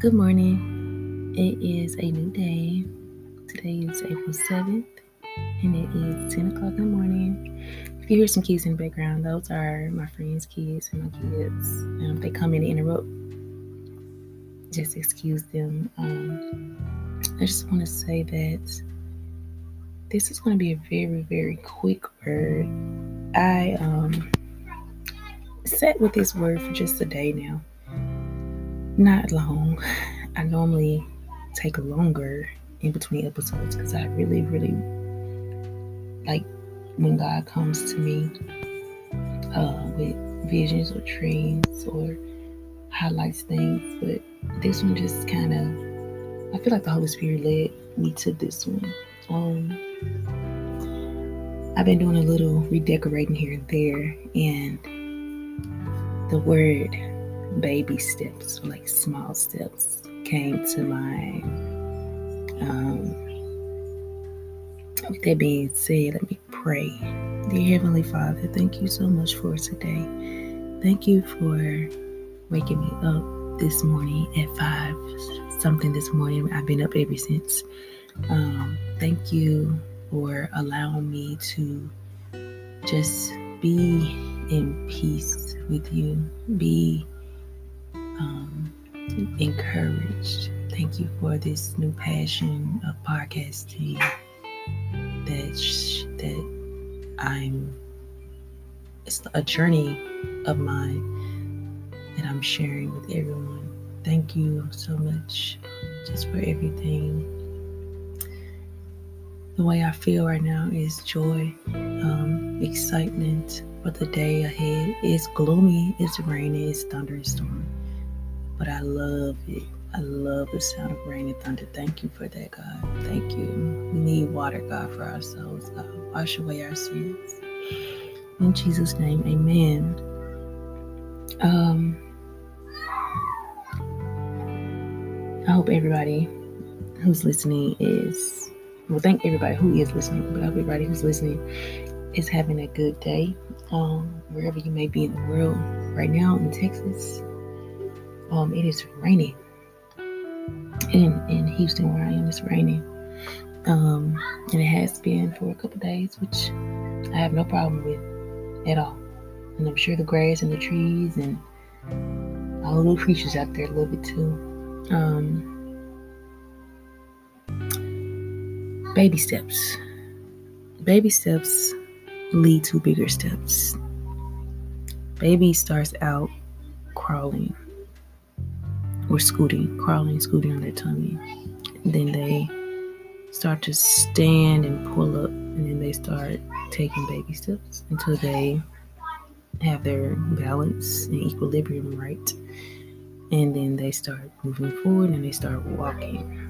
Good morning. It is a new day. Today is April 7th, and it is 10 o'clock in the morning. If you hear some kids in the background, those are my friends' kids and my kids. Um, they come in and interrupt. Just excuse them. Um, I just want to say that this is going to be a very, very quick word. I um, sat with this word for just a day now. Not long. I normally take longer in between episodes because I really, really like when God comes to me uh, with visions or dreams or highlights things. But this one just kind of, I feel like the Holy Spirit led me to this one. Um, I've been doing a little redecorating here and there, and the word baby steps, like small steps, came to mind. Um, with that being said, let me pray. Dear Heavenly Father, thank you so much for today. Thank you for waking me up this morning at five something this morning. I've been up ever since. Um, thank you for allowing me to just be in peace with you, be encouraged. Thank you for this new passion of podcasting that sh- that I'm. It's a journey of mine that I'm sharing with everyone. Thank you so much, just for everything. The way I feel right now is joy, um, excitement for the day ahead. It's gloomy, it's rainy, it's thunderstorm, but I love it. I love the sound of rain and thunder. Thank you for that, God. Thank you. We need water, God, for our souls, God. Wash away our sins. In Jesus' name, amen. Um, I hope everybody who's listening is, well, thank everybody who is listening, but everybody who's listening is having a good day. Um, wherever you may be in the world. Right now in Texas, um, it is raining. In in Houston, where I am, it's raining. Um, and it has been for a couple days, which I have no problem with at all. And I'm sure the grass and the trees and all the little creatures out there love it too. Um, baby steps. Baby steps lead to bigger steps. Baby starts out crawling or scooting, crawling, scooting on their tummy. then they start to stand and pull up, and then they start taking baby steps until they have their balance and equilibrium right. And then they start moving forward and they start walking.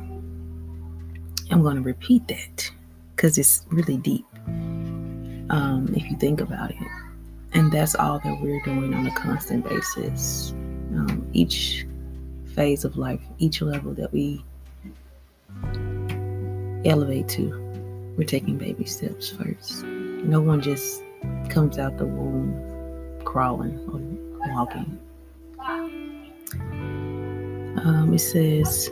I'm going to repeat that because it's really deep um, if you think about it. And that's all that we're doing on a constant basis. Um, each phase of life, each level that we elevate to, we're taking baby steps first. No one just comes out the womb crawling or walking. Um, it says,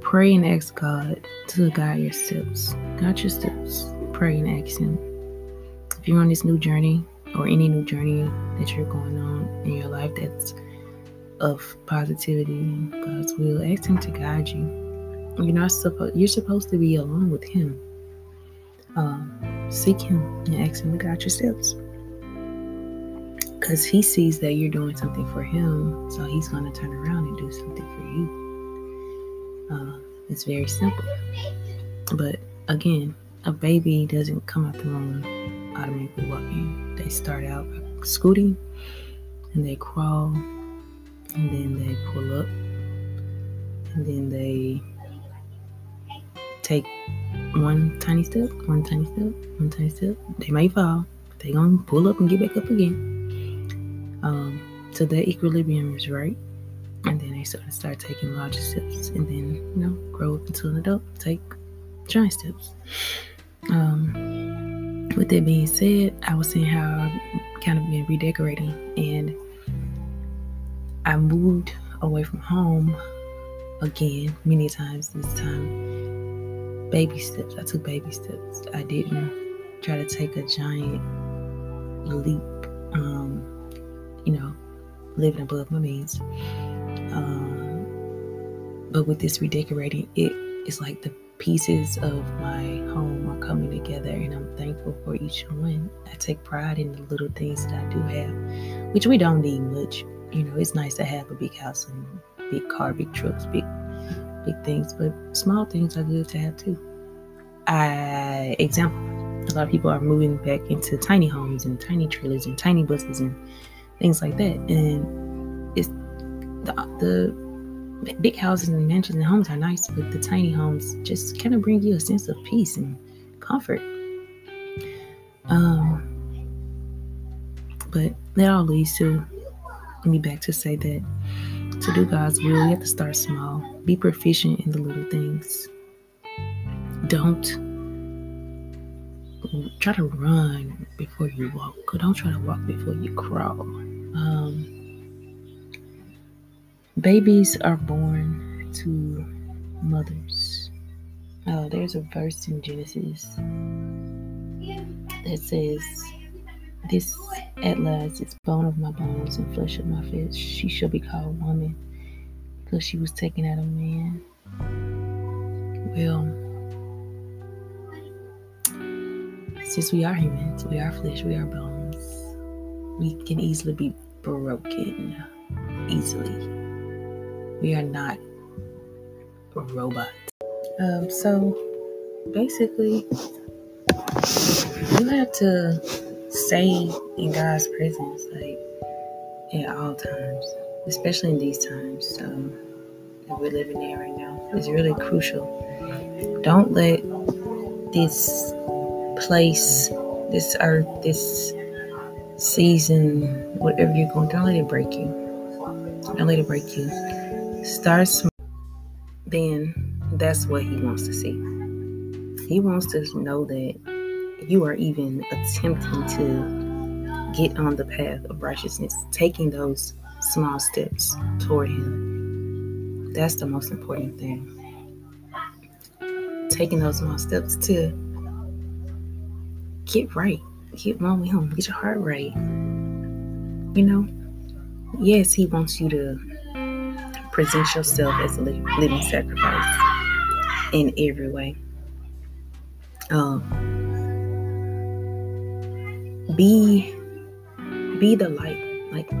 pray and ask God to guide your steps. Guide your steps. Pray and ask Him. If you're on this new journey or any new journey that you're going on in your life that's of positivity and God's will, ask Him to guide you. You're not supposed. You're supposed to be alone with Him. Um, seek Him and ask Him to guide your steps, because He sees that you're doing something for Him, so He's going to turn around and do something for you. Uh, it's very simple, but again, a baby doesn't come out the womb automatically walking. They start out scooting, and they crawl and then they pull up and then they take one tiny step, one tiny step, one tiny step. They may fall, they gonna pull up and get back up again. Um, so that equilibrium is right, and then they start to start taking larger steps, and then you know grow up into an adult, take giant steps. Um, with that being said, I was seeing how I've kind of been redecorating and I moved away from home again, many times this time, baby steps. I took baby steps. I didn't try to take a giant leap, um, you know, living above my means. Um, but with this redecorating, it is like the pieces of my home are coming together, and I'm thankful for each one. I take pride in the little things that I do have, which we don't need much. You know, it's nice to have a big house and big car, big trucks, big big things, but small things are good to have too. I example, a lot of people are moving back into tiny homes and tiny trailers and tiny buses and things like that, and it's the the big houses and mansions and homes are nice, but the tiny homes just kind of bring you a sense of peace and comfort. Um, but that all leads to me back to say that to do God's will, you have to start small. Be proficient in the little things. Don't try to run before you walk. Don't try to walk before you crawl. Um, babies are born to mothers. Oh, there's a verse in Genesis that says, This at last is bone of my bones and flesh of my flesh. She shall be called woman because she was taken out of man. Well, since we are humans, we are flesh, we are bones, we can easily be broken. Easily. We are not robots. Um, so basically, you have to stay in God's presence, like at all times, especially in these times um, that we're living in right now. It's really crucial. Don't let this place, this earth, this season, whatever you're going, don't let it break you. Don't let it break you. Start small. Then that's what he wants to see. He wants to know that you are even attempting to get on the path of righteousness, taking those small steps toward Him. That's the most important thing. Taking those small steps to get right, get one with Him, get your heart right. You know, yes, He wants you to present yourself as a living sacrifice in every way. Um, be be the light. Like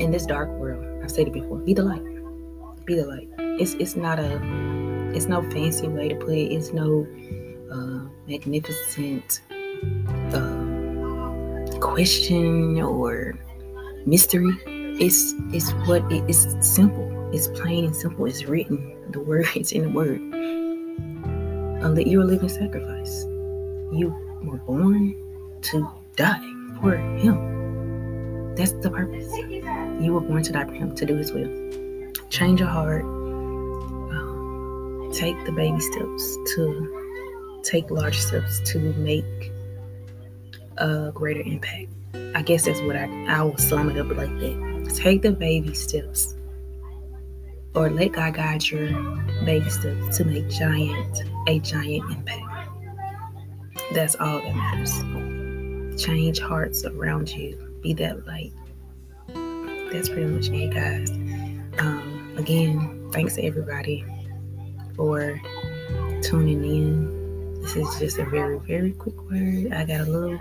in this dark world i've said it before be the light. Be the light. It's it's not a it's no fancy way to put it. It's no uh, magnificent uh, question or mystery. It's it's what it, it's simple. It's plain and simple. It's written. The word is in the word. You're a living sacrifice. You were born to die for Him. That's the purpose. You were born to die for Him, to do His will. Change your heart. Um, take the baby steps to take large steps to make a greater impact. I guess that's what I I will sum it up like that. Take the baby steps, or let God guide your baby steps to make giant a giant impact. That's all that matters change hearts around you. Be that light. That's pretty much it, guys. Um, again, thanks to everybody for tuning in. This is just a very, very quick word. I got a little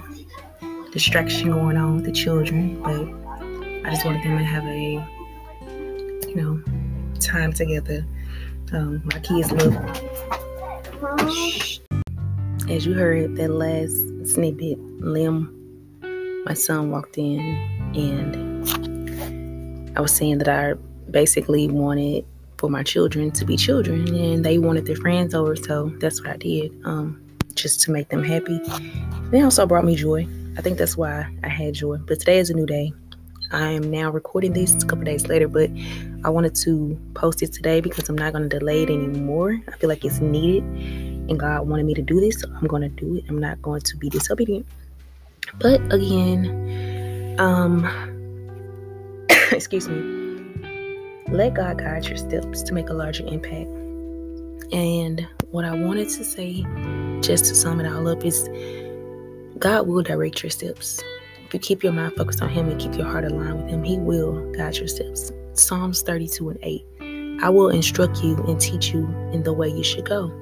distraction going on with the children, but I just wanted them to have a, you know, time together. Um, my kids love. As you heard that last snippet, Lim, my son walked in and I was saying that I basically wanted for my children to be children and they wanted their friends over, so that's what I did, um, just to make them happy. They also brought me joy. I think that's why I had joy. But today is a new day. I am now recording this a couple days later, but I wanted to post it today because I'm not going to delay it anymore. I feel like it's needed and God wanted me to do this, so I'm going to do it. I'm not going to be disobedient. But again, um, excuse me. let God guide your steps to make a larger impact. And what I wanted to say, just to sum it all up, is God will direct your steps. If you keep your mind focused on Him and keep your heart aligned with Him, He will guide your steps. Psalms 32 and 8. I will instruct you and teach you in the way you should go.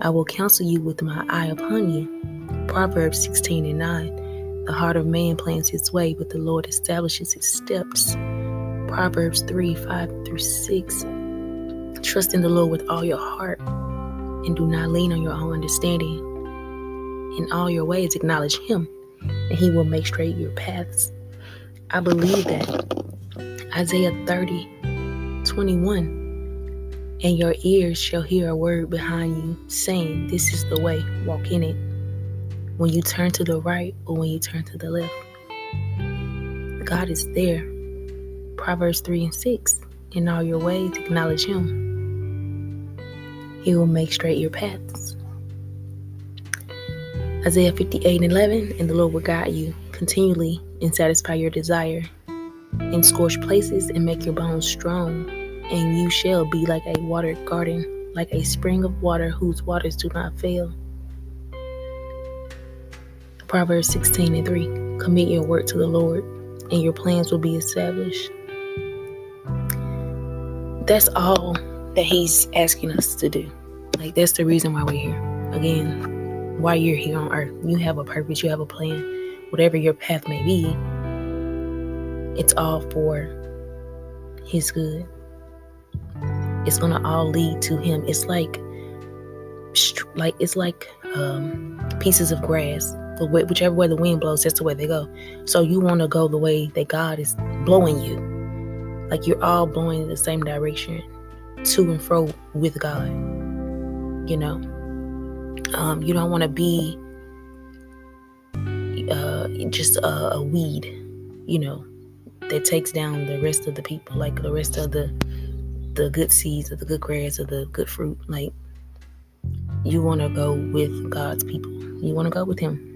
I will counsel you with my eye upon you. Proverbs 16 and 9. The heart of man plans his way, but the Lord establishes his steps. Proverbs 3 5 through 6. Trust in the Lord with all your heart and do not lean on your own understanding. In all your ways, acknowledge Him, and He will make straight your paths. I believe that Isaiah 30 21 and your ears shall hear a word behind you saying, This is the way, walk in it. When you turn to the right or when you turn to the left, God is there. Proverbs 3 and 6. In all your ways, acknowledge Him. He will make straight your paths. Isaiah 58 and 11. And the Lord will guide you continually and satisfy your desire in scorched places and make your bones strong and you shall be like a watered garden, like a spring of water whose waters do not fail. Proverbs 16 and 3 Commit your work to the Lord, and your plans will be established. That's all that He's asking us to do. Like, that's the reason why we're here. Again, why you're here on earth. You have a purpose, you have a plan. Whatever your path may be, it's all for His good it's gonna all lead to him. It's like, like it's like um, pieces of grass. The way, whichever way the wind blows, that's the way they go. So you want to go the way that God is blowing you. Like you're all blowing in the same direction, to and fro with God. You know, um, you don't want to be uh, just a, a weed. You know, that takes down the rest of the people, like the rest of the the good seeds or the good grass or the good fruit. Like you want to go with God's people. You want to go with Him.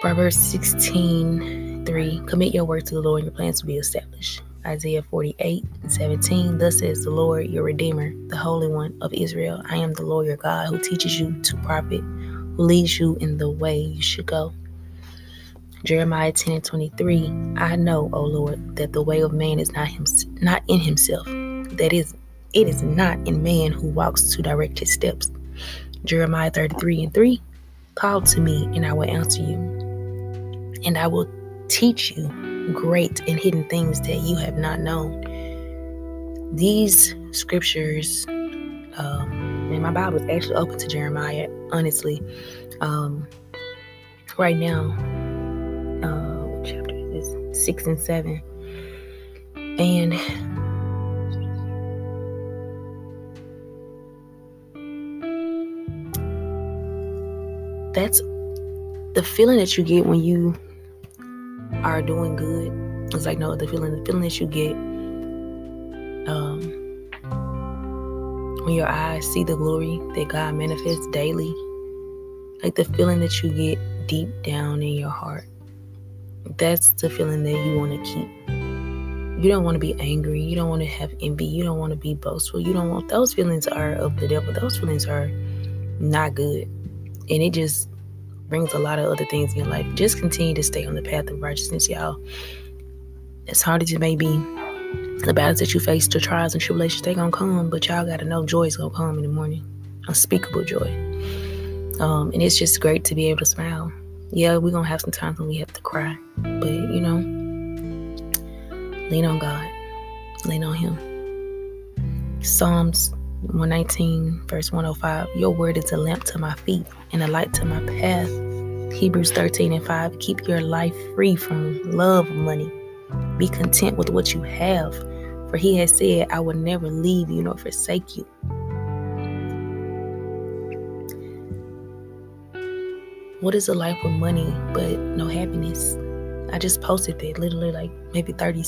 Proverbs 16 3 Commit your work to the Lord, and your plans will be established. Isaiah 48 and 17 Thus says the Lord, your Redeemer, the Holy One of Israel. I am the Lord your God who teaches you to profit, who leads you in the way you should go. Jeremiah 10 and 23, I know, O Lord, that the way of man is not him, not in himself. That is, it is not in man who walks to direct his steps. Jeremiah 33 and 3, call to me and I will answer you, and I will teach you great and hidden things that you have not known. These scriptures, um, and my Bible is actually open to Jeremiah, honestly. Um, right now, chapter is six and seven. And that's the feeling that you get when you are doing good. It's like no the feeling. The feeling that you get um, when your eyes see the glory that God manifests daily. Like the feeling that you get deep down in your heart that's the feeling that you want to keep. You don't want to be angry. You don't want to have envy. You don't want to be boastful. You don't want those feelings are of the devil. Those feelings are not good. And it just brings a lot of other things in your life. Just continue to stay on the path of righteousness, y'all. As hard as it may be, the battles that you face, the trials and tribulations, they gonna come, but y'all gotta know joy is gonna come in the morning. Unspeakable joy. Um, and it's just great to be able to smile yeah, we're gonna have some times when we have to cry, but you know, lean on God, lean on Him. Psalms 119, verse 105 Your word is a lamp to my feet and a light to my path. Hebrews 13 and 5 Keep your life free from love of money. Be content with what you have, for He has said, I will never leave you nor forsake you. What is a life with money but no happiness? I just posted that literally like maybe 30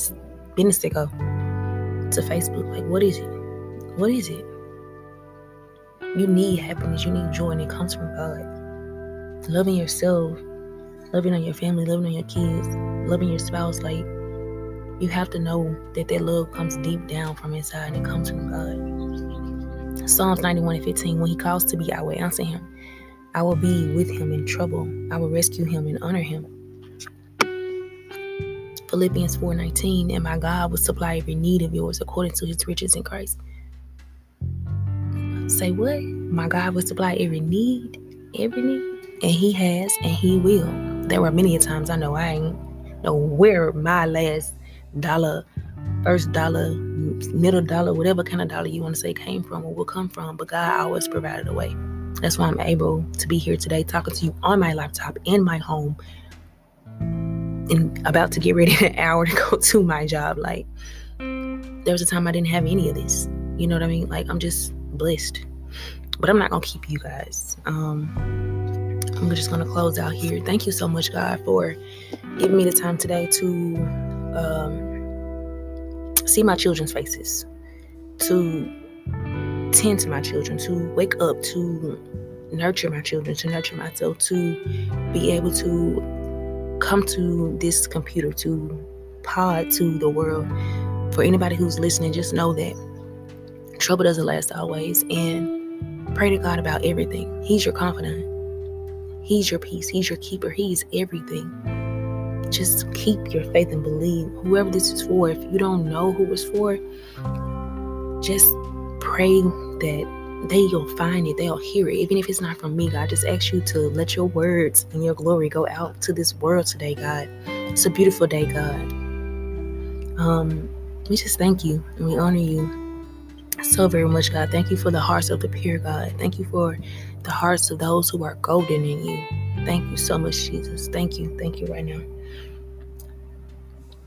minutes ago to Facebook. Like, what is it? What is it? You need happiness, you need joy, and it comes from God. Loving yourself, loving on your family, loving on your kids, loving your spouse. Like, You have to know that that love comes deep down from inside and it comes from God. Psalms 91 and 15, when he calls to be, I will answer him. I will be with him in trouble. I will rescue him and honor him. Philippians 4:19, and my God will supply every need of yours according to his riches in Christ. Say what? My God will supply every need, every need, and he has and he will. There were many times I know I ain't know where my last dollar, first dollar, middle dollar, whatever kind of dollar you want to say came from or will come from, but God always provided a way. That's why I'm able to be here today talking to you on my laptop in my home and about to get ready in an hour to go to my job. Like, there was a time I didn't have any of this. You know what I mean? Like, I'm just blessed. But I'm not going to keep you guys. Um, I'm just going to close out here. Thank you so much, God, for giving me the time today to um, see my children's faces, to tend to my children, to wake up, to nurture my children, to nurture myself, to be able to come to this computer, to pod to the world. For anybody who's listening, just know that trouble doesn't last always. And pray to God about everything. He's your confidant, He's your peace, He's your keeper, He's everything. Just keep your faith and believe. Whoever this is for, if you don't know who it's for, just pray that they'll find it, they'll hear it. Even if it's not from me, God, just ask you to let your words and your glory go out to this world today, God. It's a beautiful day, God. Um, we just thank you and we honor you so very much, God. Thank you for the hearts of the pure, God. Thank you for the hearts of those who are golden in you. Thank you so much, Jesus. Thank you. Thank you right now.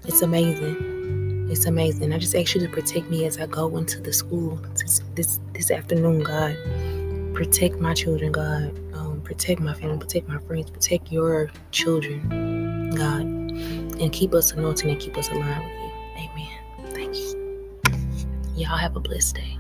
It's amazing. It's amazing. I just ask you to protect me as I go into the school this this, this afternoon, God. Protect my children, God. Um, protect my family, protect my friends, protect your children, God. And keep us anointed and keep us aligned with you. Amen. Thank you. Y'all have a blessed day.